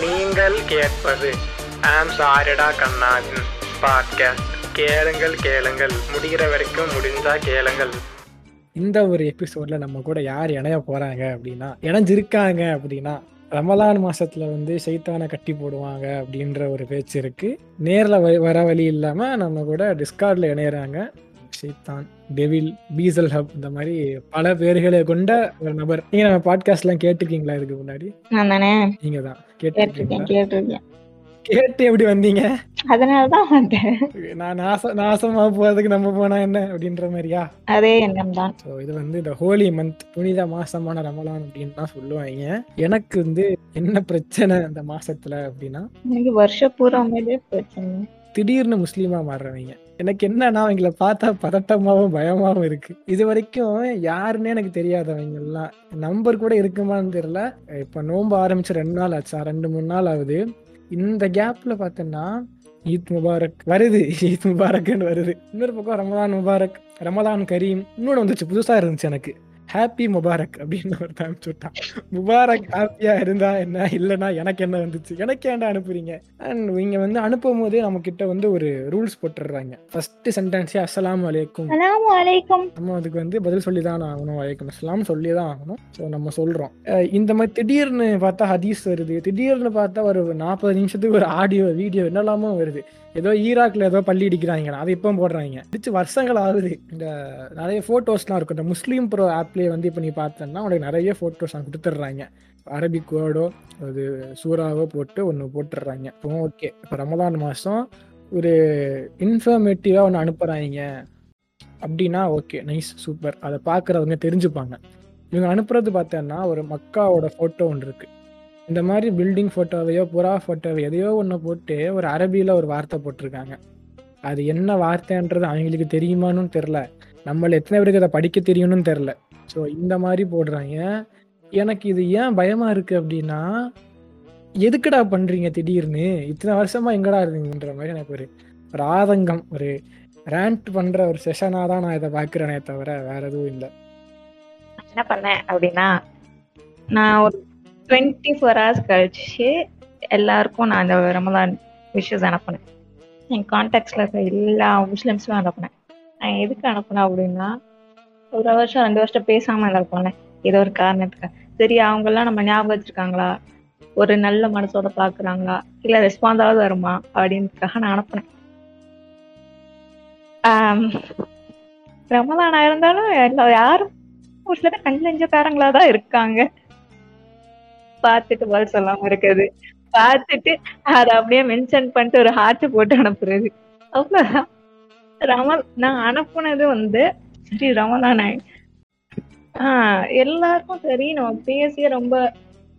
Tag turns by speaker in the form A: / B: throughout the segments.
A: நீங்கள் கேட்பது. ஆம் சாரிடா கண்ணாவின் பாட்காஸ்ட் கேளுங்கள் கேளுங்கள். முடிகிற வரைக்கும் முடிஞ்சா கேளுங்கள்.
B: இந்த ஒரு எபிசோட்ல நம்ம கூட யார் இணைய போறாங்க அப்படின்னா இணைஞ்சிருக்காங்க அப்படின்னா ரமலான் மாசத்துல வந்து சைத்தானை கட்டி போடுவாங்க அப்படின்ற ஒரு பேச்சு இருக்கு. நேரில் வ- வர வழி இல்லாம நம்ம கூட டிஸ்கார்ட்ல இணையறாங்க. சைத்தான் டெவில் பீசல் ஹப் இந்த மாதிரி பல பேர்களை கொண்ட ஒரு நபர். நீங்க நம்ம பாட்காஸ்ட் எல்லாம் கேட்டிருக்கீங்களா இதுக்கு முன்னாடி? நீங்க தான் கேட்டிருக்கீங்களா? கேட்டு எப்படி வந்தீங்க?
C: அதனாலதான் வந்தேன்.
B: நான் நாச நாசமா போறதுக்கு நம்ம போனா என்ன அப்படின்ற மாதிரியா?
C: அதே எண்ணம் தான்
B: ஸோ இது வந்து இந்த ஹோலி மந்த் புனித மாசமான ரமலான் அப்படின்னு தான் சொல்லுவாங்க. எனக்கு வந்து என்ன பிரச்சனை இந்த மாசத்துல அப்படின்னா
C: எனக்கு வருஷ பூராமே பிரச்சனை
B: திடீர்னு முஸ்லீமா மாறுறவங்க. எனக்கு என்னன்னா அவங்கள பார்த்தா பதட்டமாகவும் பயமாகவும் இருக்கு. இது வரைக்கும் யாருன்னே எனக்கு தெரியாதவங்க எல்லாம். நம்பர் கூட இருக்குமான்னு தெரியல. இப்ப நோன்பு ஆரம்பிச்சு ரெண்டு நாள் ஆச்சா. ரெண்டு மூணு நாள் ஆகுது. இந்த கேப்ல பார்த்தோன்னா ஈத் முபாரக் வருது. ஈத் முபாரக்னு வருது. இன்னொரு பக்கம் ரமதான் முபாரக் ரமதான் கரீம் இன்னொன்று வந்துச்சு. புதுசாக இருந்துச்சு எனக்கு. ஹாப்பி முபாரக் அப்படின்னு ஒரு அனுப்பிச்சு விட்டான் முபாரக் ஹாப்பியா இருந்தா என்ன? இல்லைன்னா எனக்கு என்ன வந்துச்சு? எனக்கு ஏன்டா அனுப்புறீங்க? அண்ட் இங்க வந்து அனுப்பும் போதே நம்ம கிட்ட வந்து ஒரு ரூல்ஸ் போட்டுடுறாங்க. ஃபர்ஸ்ட் சென்டென்ஸே
C: அலாம் வலைக்கும்
B: நம்ம அதுக்கு வந்து பதில் சொல்லி தான் ஆகணும் வலைக்கும் அஸ்ஸலாம் சொல்லி தான் ஆகணும். ஸோ நம்ம சொல்றோம். இந்த மாதிரி திடீர்னு பார்த்தா ஹதீஸ் வருது. திடீர்னு பார்த்தா ஒரு நாற்பது நிமிஷத்துக்கு ஒரு ஆடியோ வீடியோ என்னெல்லாமோ வருது. ஏதோ ஈராக்ல ஏதோ பள்ளி அடிக்கிறாங்க. அதை இப்போ போடுறாங்க. அடிச்சு வருஷங்கள் ஆகுது. இந்த நிறைய ஃபோட்டோஸ்லாம் இருக்கும். இந்த முஸ்லீம் ப்ரோ ஆப்லேயே வந்து இப்போ நீ பார்த்தேன்னா உனக்கு நிறைய ஃபோட்டோஸ் அவங்க கொடுத்துட்றாங்க. அரபிக் வேர்டோ அது சூறாவோ போட்டு ஒன்று போட்டுடுறாங்க. இப்போ ஓகே இப்போ ரமதான் மாதம் ஒரு இன்ஃபர்மேட்டிவாக ஒன்று அனுப்புகிறாங்க அப்படின்னா ஓகே நைஸ் சூப்பர் அதை பார்க்குறவங்க தெரிஞ்சுப்பாங்க. இவங்க அனுப்புறது பார்த்தேன்னா ஒரு மக்காவோட ஃபோட்டோ ஒன்று இருக்கு. இந்த மாதிரி பில்டிங் ஃபோட்டோவையோ புறா ஃபோட்டோவையோ எதையோ ஒன்று போட்டு ஒரு அரபியில் ஒரு வார்த்தை போட்டிருக்காங்க. அது என்ன வார்த்தைன்றது அவங்களுக்கு தெரியுமான்னு தெரில நம்மள எத்தனை பேருக்கு அதை படிக்க தெரியும்னு தெரில ஸோ இந்த மாதிரி போடுறாங்க. எனக்கு இது ஏன் பயமா இருக்கு அப்படின்னா எதுக்குடா பண்றீங்க திடீர்னு? இத்தனை வருஷமா எங்கடா இருந்தீங்கன்ற மாதிரி எனக்கு ஒரு ஒரு ஆதங்கம் ஒரு ரேண்ட் பண்ற ஒரு செஷனா தான் நான் இதை பாக்குறேனே தவிர வேற எதுவும் இல்லை.
C: என்ன பண்ணேன் அப்படின்னா நான் ஒரு டுவெண்ட்டி ஃபோர் ஹவர்ஸ் கழிச்சு எல்லாருக்கும் நான் அந்த ரமலான் விஷஸ் அனுப்புனேன். என் கான்டாக்ட்ஸ்ல இருக்க எல்லா முஸ்லிம்ஸும் அனுப்புனேன். நான் எதுக்கு அனுப்புனேன் அப்படின்னா ஒரு வருஷம் ரெண்டு வருஷம் பேசாம இருப்போம்ல ஏதோ ஒரு காரணத்துக்கு. சரி அவங்க எல்லாம் நம்ம ஞாபகம் வச்சிருக்காங்களா? ஒரு நல்ல மனசோட பாக்குறாங்களா? இல்ல ரெஸ்பான்ஸாவது வருமா? அப்படின்றதுக்காக நான் அனுப்புனேன். ரமதானா ரமலானா இருந்தாலும் எல்லா யாரும் ஒரு சில பேர் கஞ்ச பேரங்களா தான் இருக்காங்க. பார்த்துட்டு பதில் சொல்லாம இருக்குது பார்த்துட்டு அதை அப்படியே மென்ஷன் பண்ணிட்டு ஒரு ஹார்ட் போட்டு அனுப்புறது. அவ்வளவுதான். ரமல் நான் அனுப்புனது வந்து சரி ரமலான் ஆயி- ஆஹ் எல்லாருக்கும் சரி நம்ம பேசிய ரொம்ப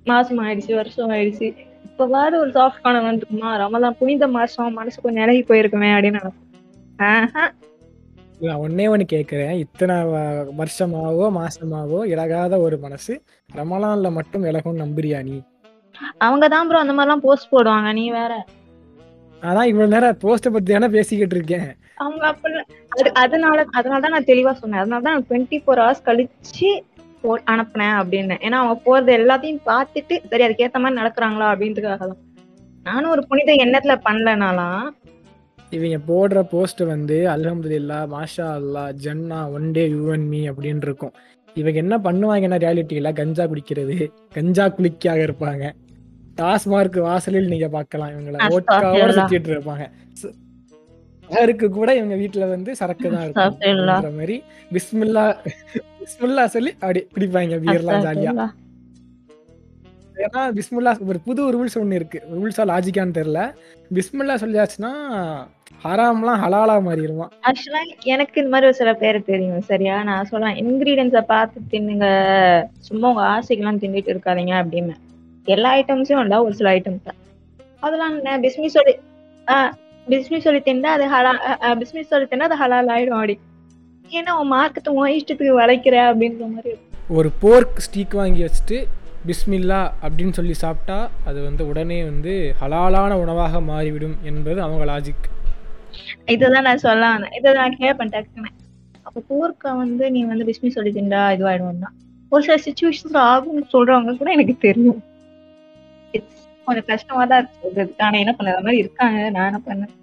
C: மாசம் ஆயிடுச்சு வருஷம் ஆயிடுச்சு இப்பவாவது ஒரு சாஃப்ட் கார்னர் வந்துருக்குமா ரமலான் புனித மாசம் மனசு கொஞ்சம் இலகி போயிருக்குமே அப்படின்னு
B: நான் ஒன்னே ஒன்று கேட்குறேன் இத்தனை வருஷமாவோ மாசமாவோ இழகாத ஒரு மனசு ரமலான்ல மட்டும் இலகும்னு நம்புறியா நீ?
C: அவங்க தான் ப்ரோ அந்த மாதிரிலாம் போஸ்ட் போடுவாங்க நீ வேற.
B: அதான் இவ்வளவு நேரம் போஸ்ட்டை பத்தி தானே பேசிக்கிட்டு இருக்கேன்.
C: அவங்க அப்படி அது அதனால அதனால தான் நான் தெளிவா சொன்னேன். அதனால தான் டுவெண்ட்டி ஃபோர் ஹவர்ஸ் கழிச்சு போ அனுப்புனேன் அப்படின்னு. ஏன்னா அவங்க போறது எல்லாத்தையும் பார்த்துட்டு சரி அதுக்கேத்த மாதிரி நடக்கிறாங்களா அப்படின்றதுக்காக தான். நானும் ஒரு புனித எண்ணத்துல பண்ணலனாலாம்
B: இவங்க போடுற போஸ்ட் வந்து அல்ஹம்துலில்லா மாஷா அல்லா ஜன்னா one day you and me அப்படின்னு இருக்கும். இவங்க என்ன பண்ணுவாங்கன்னா ரியாலிட்டியில கஞ்சா குடிக்கிறது. கஞ்சா குளிக்காக இருப்பாங்க. டாஸ்மார்க் வாசலில் நீங்க பார்க்கலாம். இவங்கள
C: அஸ்தக்ஃபிருல்லாஹ்.
B: சுத்திட்டு இருப்பாங்க. சஹருக்கு கூட இவங்க வீட்டுல வந்து சரக்கு தான். இருக்கும் மாதிரி பிஸ்மில்லா பிஸ்மில்லா சொல்லி அப்படி குடிப்பாங்க பீர்லாம் ஜாலியா. ஏன்னா பிஸ்மில்லா ஒரு புது ரூல்ஸ் ஒன்று இருக்கு. ரூல்ஸா லாஜிக்கான்னு தெரியல. பிஸ்மில்லா சொல்லியாச்சுன்னா ஹராம்லாம் ஹலாலா மாறிடுவான்
C: ஆக்சுவலா எனக்கு இந்த மாதிரி ஒரு சில பேர் தெரியும் சரியா? நான் சொல்லுவேன் இன்கிரீடியன்ஸை பார்த்து தின்னுங்க. சும்மா உங்க ஆசைக்கெல்லாம் தின்னுட்டு இருக்காதீங்க அப்படின்னு. எல்லா ஐட்டம்ஸும் இல்ல ஒரு சில ஐட்டம்ஸ் அதெல்லாம் என்ன பிஸ்மி சொல்லி ஆஹ் பிஸ்மி சொல்லி தின்னா அது ஹலா அஹ் பிஸ்மி சொல்லி தின்னா அது ஹலால் ஆயிடும் அப்படி ஏன்னா உன் மார்க்கத்தை உன் இஷ்டத்துக்கு வளைக்கிற அப்படின்ற மாதிரி
B: ஒரு போர்க் ஸ்டீக் வாங்கி வச்சுட்டு பிஸ்மில்லா அப்படின்னு சொல்லி சாப்பிட்டா அது வந்து உடனே வந்து ஹலாலான உணவாக மாறிவிடும் என்பது அவங்க லாஜிக்
C: இதுதான் நான் சொல்ல வந்தேன். இதை நான் கேட்பேன் டக்குன்னு. அப்ப போர்க்கா வந்து நீ வந்து பிஸ்மி சொல்லி திண்டா இதுவாயிடும் தான் ஒரு சில சுச்சுவேஷன்ஸ் ஆகும்னு சொல்றவங்க கூட எனக்கு தெரியும். கொஞ்சம் கஷ்டமா தான் இருக்கு. ஆனா என்ன பண்ண மாதிரி இருக்காங்க. நான் என்ன பண்ணேன்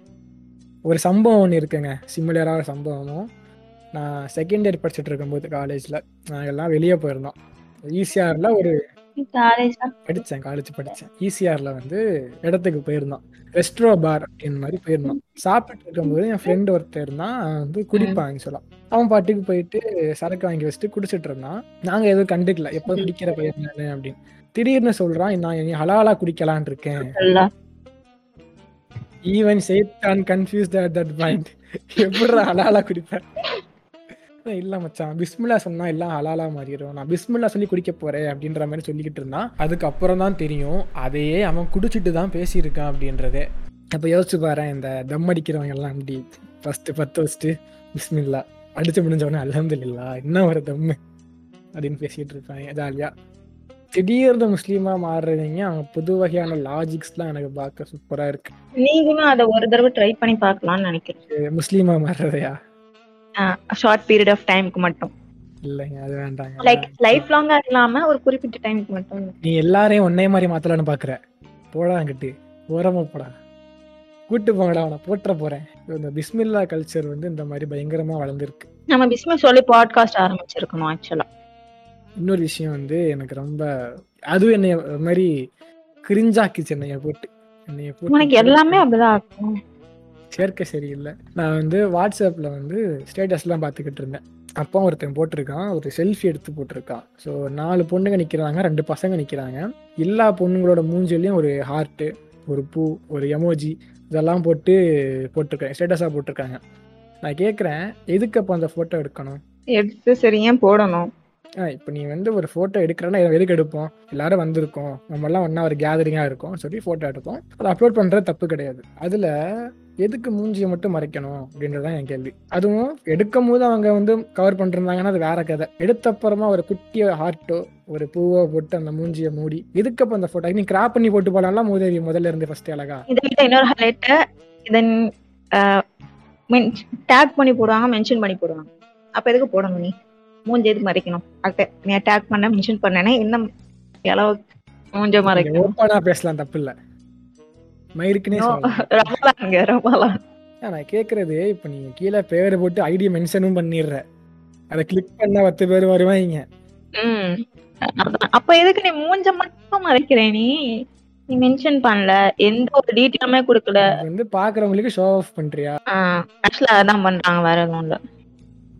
B: ஒரு சம்பவம் ஒன்று இருக்குங்க. சிமிலரான சம்பவமும். நான் செகண்ட் இயர் படிச்சுட்டு இருக்கும்போது காலேஜில் நாங்கள் எல்லாம் வெளியே போயிருந்தோம். ஈசிஆரில் ஒரு
C: காலேஜ்
B: படித்தேன் காலேஜ் படித்தேன் ஈசிஆரில் வந்து இடத்துக்கு போயிருந்தோம். ரெஸ்ட்ரோ பார் அப்படின்னு மாதிரி போயிருந்தோம். சாப்பிட்டு இருக்கும்போது என் ஃப்ரெண்டு ஒருத்தர் இருந்தான். வந்து குடிப்பாங்க சொல்லலாம் அவன் பாட்டுக்கு போயிட்டு சரக்கு வாங்கி வச்சுட்டு குடிச்சிட்டு இருந்தான். நாங்கள் எதுவும் கண்டுக்கல. எப்போ குடிக்கிற பையன் அப்படின்னு. திடீர்னு சொல்றான் நான் நீ ஹலாலா குடிக்கலான் இருக்கேன். ஈவன் சேத்தான் கன்ஃபியூஸ்ட் அட் தட் பாயிண்ட் எப்படி ஹலாலா குடிப்பேன்? இல்ல மச்சான். பிஸ்மில்லா சொன்னா எல்லாம் ஹலாலா மாறிடும். நான் பிஸ்மில்லா சொல்லி குடிக்க போறேன் அப்படின்ற மாதிரி சொல்லிக்கிட்டு இருந்தான். அதுக்கப்புறம் தான் தெரியும். அதையே அவன் குடிச்சிட்டு தான் பேசியிருக்கான் அப்படின்றதே. அப்ப யோசிச்சு பாரு இந்த தம் அடிக்கிறவங்க எல்லாம் அப்படி ஃபர்ஸ்ட் பத்து வச்சுட்டு பிஸ்மில்லா. அடிச்சு முடிஞ்ச உடனே அலமதுல்லா என்ன ஒரு தம்மு? அப்படின்னு பேசிட்டு இருப்பாங்க ஜாலியா. திடீர்னு முஸ்லீமா மாறுறவங்க அவங்க புது வகையான லாஜிக்ஸ்லாம் எனக்கு பார்க்க சூப்பரா இருக்கு.
C: நீங்களும் அதை ஒரு தடவை ட்ரை பண்ணி பார்க்கலாம்னு நினைக்கிறேன்.
B: முஸ்லீமா மாறுறதையா?
C: ஷார்ட் பீரியட் ஆஃப் டைமுக்கு மட்டும்.
B: இல்லைங்க அது வேண்டாங்க.
C: லைக் லைஃப் லாங்கா இல்லாம ஒரு குறிப்பிட்ட டைமுக்கு மட்டும்.
B: நீ எல்லாரையும் ஒன்னே மாதிரி மாத்தலாம்னு பாக்குற. போடா அங்கிட்டு. ஓரமா போடா. கூட்டு போங்கடா அவனை போட்டுற போறேன். இந்த பிஸ்மில்லா கல்ச்சர் வந்து இந்த மாதிரி பயங்கரமா வளர்ந்துருக்கு.
C: நம்ம பிஸ்மிஸ் சொல்லி பாட்காஸ்ட் ஆரம்பிச்சிருக்கணும் ஆக்சுவலா
B: இன்னொரு விஷயம் வந்து எனக்கு ரொம்ப அதுவும் என்னைய மாதிரி கிரிஞ்சாக்கிச்சு என்னைய போட்டு. என்னைய போட்டு
C: எல்லாமே அப்படிதான்
B: சேர்க்கை சரியில்லை. நான் வந்து வாட்ஸ்அப்ல வந்து ஸ்டேட்டஸ்லாம் பார்த்துக்கிட்டு இருந்தேன். அப்பா ஒருத்தன் போட்டிருக்கான் ஒரு செல்ஃபி எடுத்து போட்டிருக்கான். ஸோ நாலு பொண்ணுங்க நிற்கிறாங்க ரெண்டு பசங்க நிற்கிறாங்க எல்லா பொண்ணுங்களோட மூஞ்சிலையும் ஒரு ஹார்ட்டு ஒரு பூ ஒரு எமோஜி இதெல்லாம் போட்டு போட்டிருக்கேன் ஸ்டேட்டஸாக போட்டிருக்காங்க. நான் கேட்குறேன் எதுக்கு அப்போ அந்த ஃபோட்டோ எடுக்கணும்?
C: எடுத்து சரி ஏன் போடணும்.
B: ஆ இப்போ நீ வந்து ஒரு ஃபோட்டோ எடுக்கிறேன்னா எதுக்கு எடுப்போம்? எல்லாரும் வந்திருக்கோம். நம்மலாம் ஒன்றா ஒரு கேதரிங்காக இருக்கும் சொல்லி ஃபோட்டோ எடுப்போம். அதை அப்லோட் பண்ணுறது தப்பு கிடையாது. அதில் எதுக்கு மூஞ்சியை மட்டும் மறைக்கணும் அப்படின்றதான் என் கேள்வி. அதுவும் எடுக்கும் போது அவங்க வந்து கவர் பண்ணிருந்தாங்கன்னா அது வேற கதை. எடுத்த அப்புறமா ஒரு குட்டிய ஹார்ட்டோ ஒரு பூவோ போட்டு அந்த மூஞ்சியை மூடி எதுக்கு அப்ப அந்த ஃபோட்டோ நீ கிராப் பண்ணி போட்டு போலாம்லாம் மூதேவி முதல்ல இருந்து ஃபர்ஸ்ட் அழகா?
C: இன்னொரு ஹைலைட் தென் டேக் பண்ணி போடுவாங்க மென்ஷன் பண்ணி போடுவாங்க. அப்ப எதுக்கு போடணும் நீ? மூஞ்சி எதுக்கு மறைக்கணும். நீ டேக் பண்ண மென்ஷன் பண்ணனே என்ன எளவு மூஞ்ச மறைக்கணும்?
B: ஓப்பனா பேசலாம் தப்பு இல்ல மயிருக்குனே
C: ரொம்பலாம்
B: ஆ, நான் கேக்குறது இப்ப நீ கீழே பேரை போட்டு ஐடி மென்ஷனும் பண்ணிடுற. அதை கிளிக் பண்ண பத்து பேர் வருவாங்க.
C: அப்ப எதுக்கு நீ மூஞ்ச மட்டும் மறைக்கிற நீ? நீ மென்ஷன் பண்ணல. எந்த ஒரு டீட்டெயிலுமே கொடுக்கல.
B: வந்து பாக்குறவங்களுக்கு ஷோ ஆஃப் பண்றியா?
C: ஆக்சுவலா அதான் பண்றாங்க வேற எதுவும் இல்ல.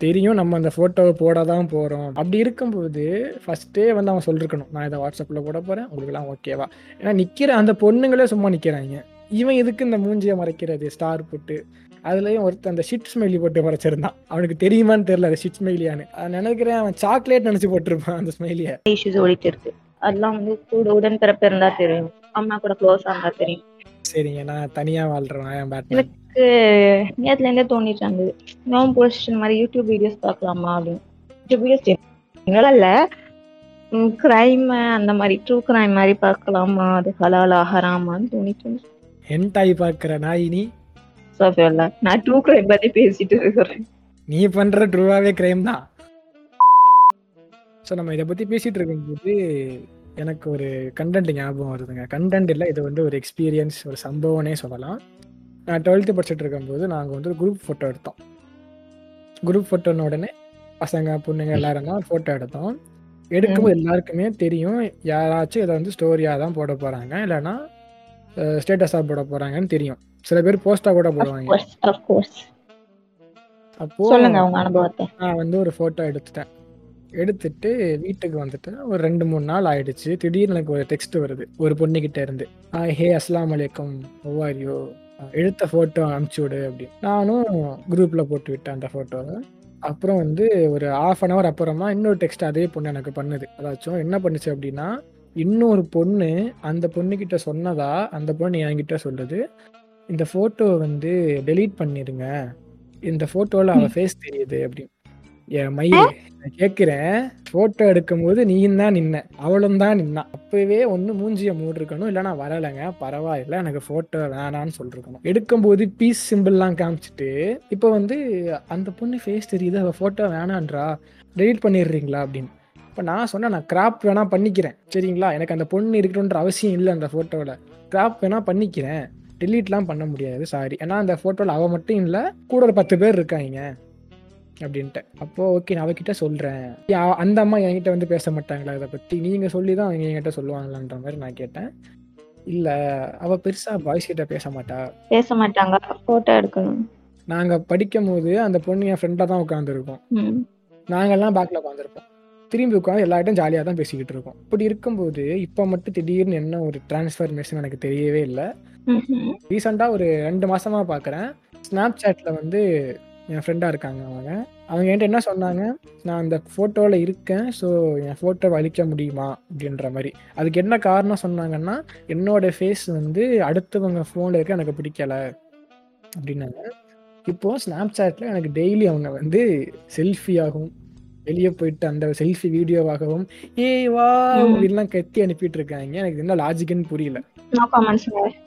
B: தெரியும் நம்ம அந்த ஃபோட்டோவை போட தான் போறோம். அப்படி இருக்கும்போது ஃபஸ்ட்டே வந்து அவன் சொல்லிருக்கணும். நான் இதை வாட்ஸ்அப்ல போட போறேன். உங்களுக்குலாம் ஓகேவா ஏன்னா நிக்கிற அந்த பொண்ணுங்களே சும்மா நிற்கிறாங்க இவன் எதுக்கு இந்த மூஞ்சியை மறைக்கிறது? ஸ்டார் போட்டு. அதுலயும் ஒருத்தன் அந்த ஷிட் ஸ்மெயிலி போட்டு மறைச்சிருந்தான். அவனுக்கு தெரியுமான்னு தெரியல அது ஷிட் ஸ்மெயிலியான்னு நான் நினைக்கிறேன் அவன் சாக்லேட் நினைச்சு போட்டிருப்பான் அந்த ஸ்மெயிலியை
C: இஷ்யூஸ் ஓடிட்டு இருக்கு. அதெல்லாம் வந்து கூட உடன் பிறப்பு இருந்தா தெரியும். அம்மா கூட க்ளோஸ் ஆனா தெரியும்.
B: சரிங்க நான் தனியா வாழ்றேன் என் பேட்மேன்
C: எனக்கு நேத்துல இருந்தே தோணிட்டு இருந்தது. இந்த மாதிரி யூடியூப் வீடியோஸ் பார்க்கலாமா அப்படின்னு. யூடியூப் வீடியோஸ் என்னால இல்ல. கிரைம் அந்த மாதிரி ட்ரூ கிரைம் மாதிரி பார்க்கலாமா? அது ஹலாலா ஹராமான்னு தோணிட்டு இருந்துச்சு
B: ஹென்டாய் பாக்குற நாய் நீ?
C: நான் ட்ரூ கிரைம் பத்தி பேசிட்டு இருக்கிறேன்.
B: நீ பண்ற ட்ரூவாவே கிரைம் தான். ஸோ நம்ம இதை பத்தி பேசிட்டு இருக்கும்போது எனக்கு ஒரு கண்டென்ட் ஞாபகம் வருதுங்க. கண்டென்ட் இல்லை இது வந்து ஒரு எக்ஸ்பீரியன்ஸ் ஒரு சம்பவம்னே சொல்லலாம். நான் டுவெல்த்து படிச்சுட்டு இருக்கும்போது நாங்கள் வந்து ஒரு குரூப் ஃபோட்டோ எடுத்தோம். குரூப் ஃபோட்டோன உடனே பசங்க பொண்ணுங்க எல்லாரும் தான் ஃபோட்டோ எடுத்தோம். எடுக்கும்போது எல்லாருக்குமே தெரியும் யாராச்சும் இதை வந்து ஸ்டோரியாக தான் போட போகிறாங்க இல்லைன்னா ஸ்டேட்டஸாக போட போகிறாங்கன்னு தெரியும். சில பேர் போஸ்ட்டாக கூட போடுவாங்க.
C: அஃப்கோர்ஸ்
B: அப்போ
C: சொல்லுங்க உங்க அனுபவத்தை.
B: நான் வந்து ஒரு ஃபோட்டோ எடுத்துட்டேன். எடுத்துட்டு வீட்டுக்கு வந்துட்டு ஒரு ரெண்டு மூணு நாள் ஆயிடுச்சு. திடீர்னு எனக்கு ஒரு டெக்ஸ்ட் வருது. ஒரு பொண்ணுகிட்ட இருந்து "ஹாய், ஹே அஸ்லாம் வலைக்கம் ஒவ்வாரியோ எடுத்த ஃபோட்டோ அனுப்பிச்சு விடு அப்படின்னு. நானும் குரூப்ல போட்டு விட்டேன் அந்த ஃபோட்டோவை அப்புறம் வந்து ஒரு ஆஃப் அன் ஹவர் அப்புறமா இன்னொரு டெக்ஸ்ட் அதே பொண்ணு எனக்கு பண்ணுது. அதாச்சும் என்ன பண்ணுச்சு அப்படின்னா இன்னொரு பொண்ணு அந்த பொண்ணுகிட்ட சொன்னதா அந்த பொண்ணு என்கிட்ட சொல்லுது இந்த ஃபோட்டோ வந்து டெலீட் பண்ணிடுங்க இந்த ஃபோட்டோவில் அவ ஃபேஸ் தெரியுது அப்படின்னு. என் மயில் நான் கேட்குறேன் ஃபோட்டோ எடுக்கும்போது நீயும் தான் நின்ன அவளும் தான் நின்னா. அப்பவே ஒன்று மூஞ்சியை மூடிருக்கணும் இல்லைனா வரலைங்க பரவாயில்ல எனக்கு ஃபோட்டோ வேணான்னு சொல்லிருக்கணும். எடுக்கும்போது பீஸ் சிம்பிள்லாம் காமிச்சிட்டு இப்போ வந்து அந்த பொண்ணு ஃபேஸ் தெரியுது அவள் ஃபோட்டோ வேணான்றா டெலீட் பண்ணிடுறீங்களா? அப்படின்னு. இப்போ நான் சொன்னேன் நான் கிராப் வேணா பண்ணிக்கிறேன் சரிங்களா? எனக்கு அந்த பொண்ணு இருக்கணுன்ற அவசியம் இல்லை அந்த ஃபோட்டோவில் கிராப் வேணா பண்ணிக்கிறேன் டெலீட்லாம் பண்ண முடியாது சாரி ஏன்னா அந்த ஃபோட்டோவில் அவள் மட்டும் இல்லை கூட ஒரு பத்து பேர் இருக்காங்க. அப்படின்ட்டு. அப்போ ஓகே நான் அவகிட்ட சொல்கிறேன் அந்த அம்மா என்கிட்ட வந்து பேச மாட்டாங்களா இதை பற்றி நீங்கள் சொல்லி தான் அவங்க என்கிட்ட சொல்லுவாங்களான்ற மாதிரி நான் கேட்டேன். இல்லை அவள் பெருசாக பாய்ஸ் கிட்ட பேச மாட்டா.
C: பேச மாட்டாங்க. போட்டோ எடுக்கணும்.
B: நாங்கள் படிக்கும் போது அந்த பொண்ணு என் ஃப்ரெண்டாக தான் உட்காந்துருக்கோம். நாங்கெல்லாம் பேக்கில் உட்காந்துருப்போம் திரும்பி உட்காந்து எல்லார்ட்டும் ஜாலியாக தான் பேசிக்கிட்டு இருக்கோம். இப்படி இருக்கும்போது இப்போ மட்டும் திடீர்னு என்ன ஒரு டிரான்ஸ்ஃபர்மேஷன் எனக்கு தெரியவே இல்லை. ரீசெண்டாக ஒரு ரெண்டு மாசமா பார்க்குறேன் ஸ்னாப் சாட்டில் வந்து என் ஃப்ரெண்டாக இருக்காங்க அவங்க. அவங்க என்கிட்ட என்ன சொன்னாங்க? நான் அந்த ஃபோட்டோவில் இருக்கேன் ஸோ என் ஃபோட்டோவை அழிக்க முடியுமா? அப்படின்ற மாதிரி. அதுக்கு என்ன காரணம் சொன்னாங்கன்னா என்னோட ஃபேஸ் வந்து அடுத்தவங்க ஃபோனில் இருக்க எனக்கு பிடிக்கல. அப்படின்னாங்க. இப்போ ஸ்னாப் சாட்டில் எனக்கு டெய்லி அவங்க வந்து செல்ஃபியாகவும் வெளியே போயிட்டு அந்த செல்ஃபி வீடியோவாகவும் ஏய் வா. அப்படின்லாம் கத்தி அனுப்பிட்டு இருக்காங்க. எனக்கு என்ன லாஜிக்குன்னு புரியல.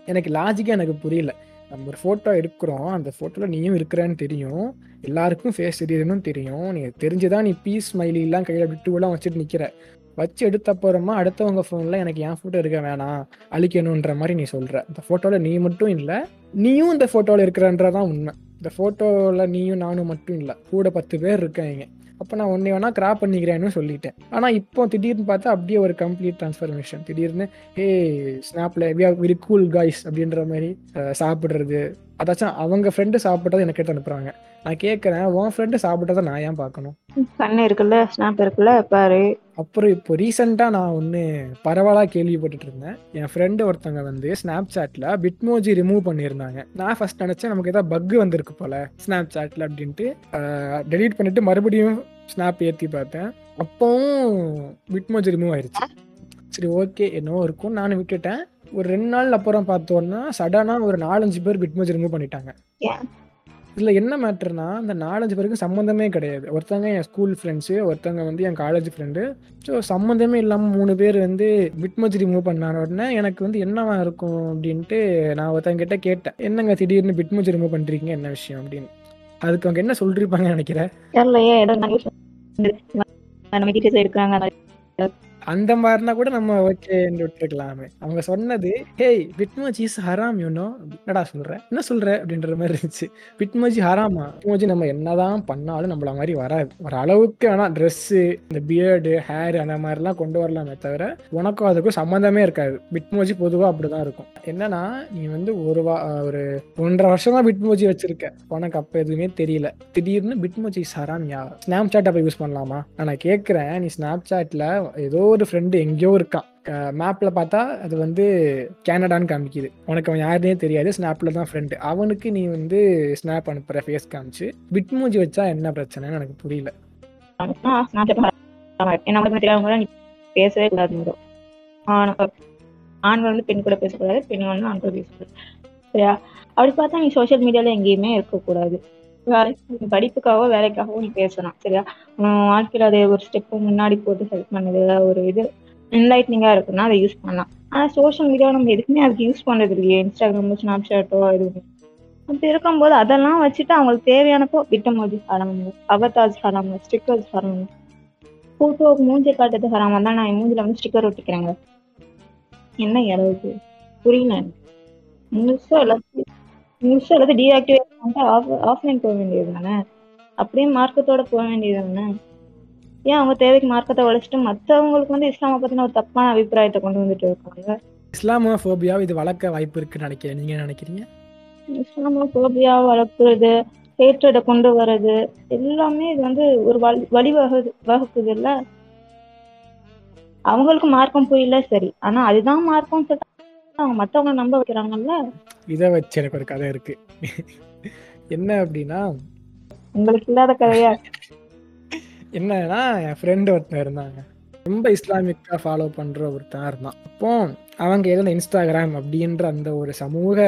B: எனக்கு லாஜிக்கா எனக்கு புரியல. நம்ம ஒரு ஃபோட்டோ எடுக்கிறோம். அந்த ஃபோட்டோவில் நீயும் இருக்கிறேன்னு தெரியும். எல்லாருக்கும் ஃபேஸ் தெரியுதுன்னு தெரியும். நீ தெரிஞ்சுதான் நீ பீஸ் ஸ்மைலிலாம் கையில் விட்டுலாம் வச்சுட்டு நிற்கிற வச்சு எடுத்த அப்புறமா அடுத்தவங்க ஃபோனில் எனக்கு என் ஃபோட்டோ இருக்க வேணாம். அழிக்கணுன்ற மாதிரி நீ சொல்கிற இந்த ஃபோட்டோவில் நீ மட்டும் இல்லை நீயும் இந்த ஃபோட்டோவில் இருக்கிறன்றதான் உண்மை. இந்த ஃபோட்டோவில் நீயும் நானும் மட்டும் இல்லை. கூட பத்து பேர் இருக்காங்க. அப்போ நான் ஒன்றே வேணால் கிராப் பண்ணிக்கிறேன்னு சொல்லிட்டேன். ஆனால் இப்போ திடீர்னு பார்த்தா அப்படியே ஒரு கம்ப்ளீட் ட்ரான்ஸ்ஃபர்மேஷன் திடீர்னு hey ஸ்னாப்பில் we are very cool guys அப்படின்ற மாதிரி சாப்பிட்றது அதாச்சும் அவங்க ஃப்ரெண்டு சாப்பிட்டதை எனக்கு எடுத்து அனுப்புறாங்க. நான் கேட்குறேன் உன் ஃப்ரெண்டு சாப்பிட்டதை நான் ஏன் பார்க்கணும்?
C: கண்ணு இருக்குல்ல ஸ்னாப் இருக்குல்ல பாரு.
B: அப்புறம் இப்போ ரீசெண்டாக நான் ஒன்று பரவலாக கேள்விப்பட்டுட்டு இருந்தேன். என் ஃப்ரெண்டு ஒருத்தவங்க வந்து ஸ்னாப் சாட்டில் பிட்மோஜி ரிமூவ் பண்ணியிருந்தாங்க. நான் ஃபர்ஸ்ட் நினச்சேன் நமக்கு ஏதாவது பக் வந்திருக்கு போல ஸ்னாப் சாட்டில் அப்படின்ட்டு. டெலீட் பண்ணிட்டு மறுபடியும் ஸ்னாப் ஏற்றி பார்த்தேன். அப்போவும் பிட்மோஜி ரிமூவ் ஆயிருச்சு. சரி ஓகே என்னவோ இருக்கும். நானும் விட்டுட்டேன். ஒரு ரெண்டு நாள் அப்புறம் பார்த்தோன்னா சடனாக ஒரு நாலஞ்சு பேர் பிட்மோஜி ரிமூவ் பண்ணிட்டாங்க? இதில் என்ன மேட்டர்னா அந்த நாலஞ்சு பேருக்கு சம்மந்தமே கிடையாது. ஒருத்தங்க என் ஸ்கூல் ஃப்ரெண்ட்ஸு ஒருத்தங்க வந்து என் காலேஜ் ஃப்ரெண்டு ஸோ சம்மந்தமே இல்லாமல் மூணு பேர் வந்து பிட்மோஜி ரிமூவ் பண்ணான உடனே எனக்கு வந்து என்னவா இருக்கும் அப்படின்ட்டு நான் ஒருத்தங்க கிட்ட கேட்டேன். என்னங்க திடீர்னு பிட்மோஜி ரிமூவ் பண்ணுறீங்க என்ன விஷயம்? அப்படின்னு. அதுக்கு அவங்க என்ன சொல்லிருப்பாங்கன்னு நினைக்கிறேன்
C: அந்த
B: மாதிரினா கூட நம்ம ஓகேன்னு விட்டுருக்கலாமே. அவங்க சொன்னது ஹேய் பிட்மோஜி இஸ் ஹராம் யூனோ என்னடா சொல்ற? என்ன சொல்ற? அப்படின்ற மாதிரி இருந்துச்சு. பிட்மோஜி ஹராமா பிட்மோஜி நம்ம என்னதான் பண்ணாலும் நம்மள மாதிரி வராது. ஒரு அளவுக்கு ஆனா ட்ரெஸ்ஸு இந்த பியர்டு ஹேர் அந்த மாதிரிலாம் கொண்டு வரலாமே தவிர உனக்கும் அதுக்கும் சம்மந்தமே இருக்காது. பிட்மோஜி பொதுவாக அப்படிதான் இருக்கும். என்னன்னா நீ வந்து ஒரு வா ஒரு ஒன்றரை வருஷமா பிட்மோஜி வச்சிருக்க. உனக்கு அப்போ எதுவுமே தெரியல. திடீர்னு பிட்மோஜி ஹராம் யா? ஸ்னாப் சாட் அப்போ யூஸ் பண்ணலாமா? நான் கேட்குறேன் நீ ஸ்னாப் சாட்ல ஏதோ ஒரு ஃப்ரெண்டு எங்கேயோ இருக்கான் மேப்ல பார்த்தா அது வந்து கேனடான்னு காமிக்குது. உனக்கு அவன் யாருனே தெரியாது. ஸ்னாப்ல தான் ஃப்ரெண்டு அவனுக்கு நீ வந்து ஸ்னாப் அனுப்புற ஃபேஸ் காமிச்சு பிட்மோஜி வச்சா என்ன பிரச்சனைன்னு எனக்கு புரியல.
C: நம்மளுக்கு தெரியாதவங்க நீ பேசவே கூடாது ஆண்கள் வந்து பெண் கூட பேசக்கூடாது பெண்கள் வந்து ஆண்கள் பேசக்கூடாது. சரியா? அப்படி பார்த்தா நீ சோஷியல் மீடியால எங்கேயுமே இருக்கக்கூடாது. வேலைக்கு படிப்புக்காகவோ வேலைக்காகவோ நீ பேசலாம் சரியா? உன் வாழ்க்கையில அதை ஒரு ஸ்டெப் முன்னாடி போட்டு ஹெல்ப் பண்ணுது ஒரு இது என்லைட்னிங்கா இருக்குன்னா அதை யூஸ் பண்ணலாம். ஆனா சோஷியல் மீடியா நம்ம எதுக்குமே அதுக்கு யூஸ் பண்றது இல்லையே. இன்ஸ்டாகிராமோ ஸ்னாப் ஷாட்டோ எதுவுமே அப்படி இருக்கும்போது அதெல்லாம் வச்சுட்டு அவங்களுக்கு தேவையானப்போ விட்டமோஜி ஹராம அவதாஜ் ஹராம ஸ்டிக்கர்ஸ் ஹராம போட்டோ மூஞ்சி காட்டுறது ஹராம தான் நான் மூஞ்சில வந்து ஸ்டிக்கர் ஒட்டிக்கிறேங்க. என்ன அளவுக்கு புரியல எனக்கு. முழுசா எல்லாத்தையும் எல்லாத்தையும் டீஆக்டிவேட் பண்ணிட்டு ஆஃப் ஆஃப்லைன் போக வேண்டியது தானே அப்படியே மார்க்கத்தோட போக வேண்டியது தானே ஏன் அவங்க தேவைக்கு மார்க்கத்தை உழைச்சிட்டு மற்றவங்களுக்கு வந்து இஸ்லாமை பத்தின ஒரு தப்பான அபிப்பிராயத்தை கொண்டு வந்துட்டு இருக்காங்க?
B: இஸ்லாமோஃபோபியா இது வளர்க்க வாய்ப்பு இருக்குன்னு நினைக்கிறேன். நீங்க நினைக்கிறீங்க?
C: இஸ்லாமோபோபியா வளர்க்குறது ஹேட்ரடை கொண்டு வர்றது எல்லாமே இது வந்து ஒரு வழி வழிவகு வகுக்குது இல்ல? அவங்களுக்கு மார்க்கம் புரியல சரி. ஆனா அதுதான் மார்க்கம் அவங்க மத்தவங்க நம்ப வைக்கிறாங்கல்ல?
B: இதை வச்சு எனக்கு ஒரு கதை இருக்கு. என்ன அப்படின்னா
C: உங்களுக்கு இல்லாத கதையா?
B: என்னன்னா என் ஃப்ரெண்டு ஒருத்தன் இருந்தாங்க. ரொம்ப இஸ்லாமிக்கா ஃபாலோ பண்ற ஒருத்தன் இருந்தான். அப்போ அவங்க எழுந்த இன்ஸ்டாகிராம் அப்படின்ற அந்த ஒரு சமூக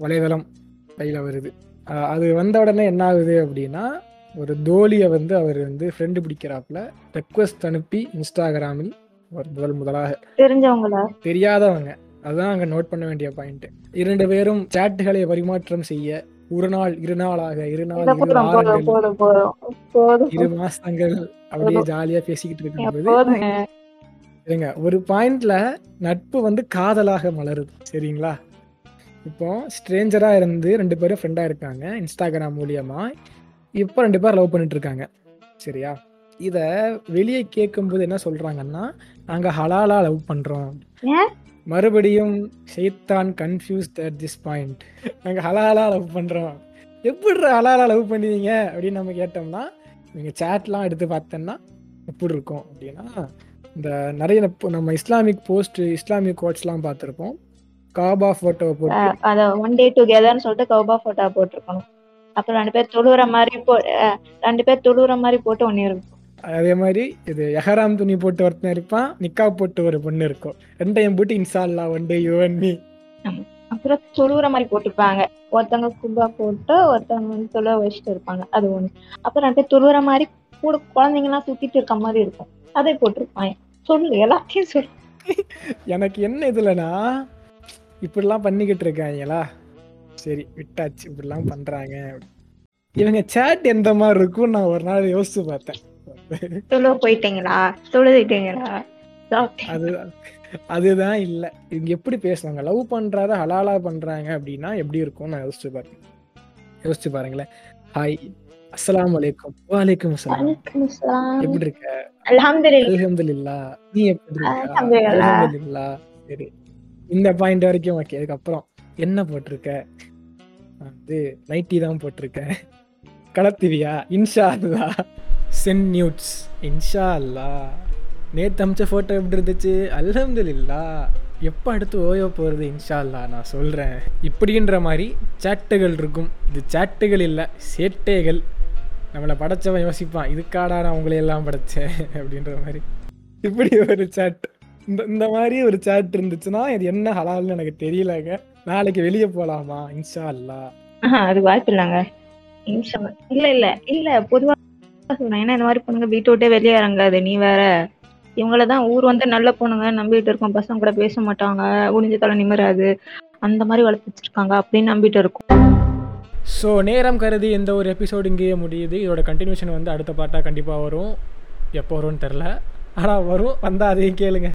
B: வலைதளம் கையில வருது. அது வந்த உடனே என்ன ஆகுது அப்படின்னா ஒரு தோழியை வந்து அவர் வந்து ஃப்ரெண்டு பிடிக்கிறாப்புல ரெக்வஸ்ட் அனுப்பி இன்ஸ்டாகிராமில் ஒரு முதல் முதலாக
C: தெரிஞ்சவங்களா?
B: தெரியாதவங்க. அதுதான் அங்க நோட் பண்ண வேண்டிய பாயிண்ட் இரண்டு பேரும் சாட்டுகளை பரிமாற்றம் செய்ய ஒரு நாள் இரு நாளாக இரு நாள்
C: இதை
B: இரு வாரங்கள் இரு மாசங்கள் அப்படியே ஜாலியா பேசிக்கிட்டு இருக்கும்போது சரிங்க ஒரு பாயிண்ட்ல நட்பு வந்து காதலாக மலருது சரிங்களா? இப்போ ஸ்ட்ரேஞ்சரா இருந்து ரெண்டு பேரும் ஃப்ரெண்டா இருக்காங்க இன்ஸ்டாகிராம் மூலியமா. இப்போ ரெண்டு பேரும் லவ் பண்ணிட்டு இருக்காங்க சரியா? இத வெளியே கேட்கும்போது என்ன சொல்றாங்கன்னா நாங்க ஹலாலா லவ் பண்றோம்? மறுபடியும் ஷைத்தான் கன்ஃபியூஸ்ட் அட் திஸ் பாயிண்ட் நாங்க ஹலாலா லவ் பண்றோம். எப்படி ஹலாலா லவ் பண்ணுவீங்க? அப்படின்னு நம்ம கேட்டோம்னா நீங்க சேட்லாம் எடுத்து பார்த்தோம்னா எப்படி இருக்கும் அப்படின்னா இந்த நிறைய நம்ம இஸ்லாமிக் போஸ்ட் இஸ்லாமிக் கோட்ஸ்லாம் பார்த்துருப்போம். காபா போட்டோவை போட்டு.
C: அத ஒன் டே டுகெதர்னு சொல்லிட்டு கௌபா போட்டோ போட்டிருக்கணும். அப்புறம் ரெண்டு பேர் தொழுவுற மாதிரி போ ரெண்டு பேர் தொழுவுற மாதிரி போட்டு ஒண்ணு இருக்கும்
B: அதே மாதிரி இது எஹராம் துணி போட்டு ஒருத்தன் இருப்பான் நிக்கா போட்டு ஒரு பொண்ணு இருக்கும். ரெண்டையும் போட்டு இன்சால்லா ஒன் டே மீ
C: அப்புறம் தொழுவுற மாதிரி போட்டிருப்பாங்க ஒருத்தவங்க குபா போட்டு ஒருத்தவங்க வந்து தொழுவ வச்சுட்டு இருப்பாங்க. அது ஒண்ணு. அப்புறம் ரெண்டு பேர் தொழுவுற மாதிரி கூட குழந்தைங்க எல்லாம் சுத்திட்டு இருக்க மாதிரி இருக்கும். அதை போட்டிருப்பாங்க. சொல்லு எல்லாத்தையும் சொல்லு.
B: எனக்கு என்ன இதுலனா இப்படிலாம் பண்ணிக்கிட்டு இருக்காங்களா? சரி விட்டாச்சு. இப்படிலாம் பண்றாங்க. இவங்க சேட் எந்த மாதிரி இருக்கும் நான் ஒரு நாள் யோசிச்சு பார்த்தேன்.
C: தொழுவ போயிட்டீங்களா? தொழுதுட்டீங்களா?
B: அதுதான் அதுதான் இல்ல. இவங்க எப்படி பேசுவாங்க? லவ் பண்றாத ஹலாலா பண்றாங்க அப்படின்னா எப்படி இருக்கும்? நான் யோசிச்சு பார்த்தேன் யோசிச்சு பாருங்களேன். ஹாய் அலைக்கும். வலைக்கும்
C: வலைக்கும் அஸ்ஸலாம்.
B: எப்படி இருக்க. அல்ஹம்துலில்லா. நீ எப்படி இருக்க. அல்ஹம்துலில்லா. சரி. இந்த பாயிண்ட் வரைக்கும் ஓகே அதுக்கப்புறம் என்ன போட்டிருக்க? வந்து நைட்டி தான் போட்டிருக்கேன். கலத்துவியா இன்ஷா அல்லா சென் நியூட்ஸ் இன்ஷா அல்லா நேத்து அமிச்ச ஃபோட்டோ எப்படி இருந்துச்சு? அல்ஹம்துலில்லா. எப்போ அடுத்து ஓயோ போகிறது இன்ஷா அல்லா நான் சொல்கிறேன் இப்படின்ற மாதிரி சேட்டுகள் இருக்கும். இது சேட்டுகள் இல்லை சேட்டைகள். நம்மளை படைச்சவன் யோசிப்பான். இதுக்காடா நான் உங்களையெல்லாம் படைச்சேன் அப்படின்ற மாதிரி. இப்படி ஒரு சேட் இந்த இந்த மாதிரி ஒரு சேட் இருந்துச்சுன்னா இது என்ன ஹலால்னு எனக்கு தெரியலங்க. நாளைக்கு வெளியே போகலாமா இன்ஷா அல்லா
C: அது வாய்ப்பு இல்லைங்க இன்ஷா இல்ல இல்ல இல்ல. பொதுவா சொல்றேன். ஏன்னா இந்த மாதிரி பொண்ணுங்க வீட்டை விட்டே வெளியே இறங்காது. நீ வேற இவங்களதான் ஊர் வந்து நல்ல பொண்ணுங்க நம்பிட்டு இருக்கோம். பசங்க கூட பேச மாட்டாங்க. குனிஞ்ச தலை நிமிராது. அந்த மாதிரி வளர்த்து வச்சிருக்காங்க அப்படின்னு நம்பிட்டு இருக்கோம்.
B: ஸோ நேரம் கருதி இந்த ஒரு எபிசோடு இங்கேயே முடியுது. இதோட கண்டினியூஷன் வந்து அடுத்த பாட்டாக கண்டிப்பாக வரும். எப்போ வரும்னு தெரில ஆனால் வரும். வந்தால் அதையும் கேளுங்க.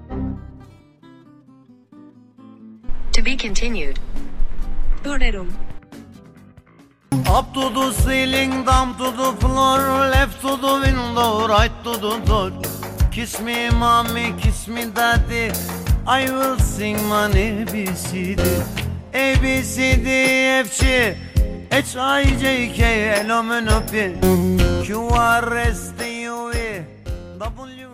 D: To be continued. தொடரும்.
E: Up to the ceiling, down to the floor, left to the window, right to the door. Kiss me mommy, kiss me daddy, I will sing my ABCD. ABCD, FG, HIJK, L-O-M-N-O-P, QRS, TUV, W.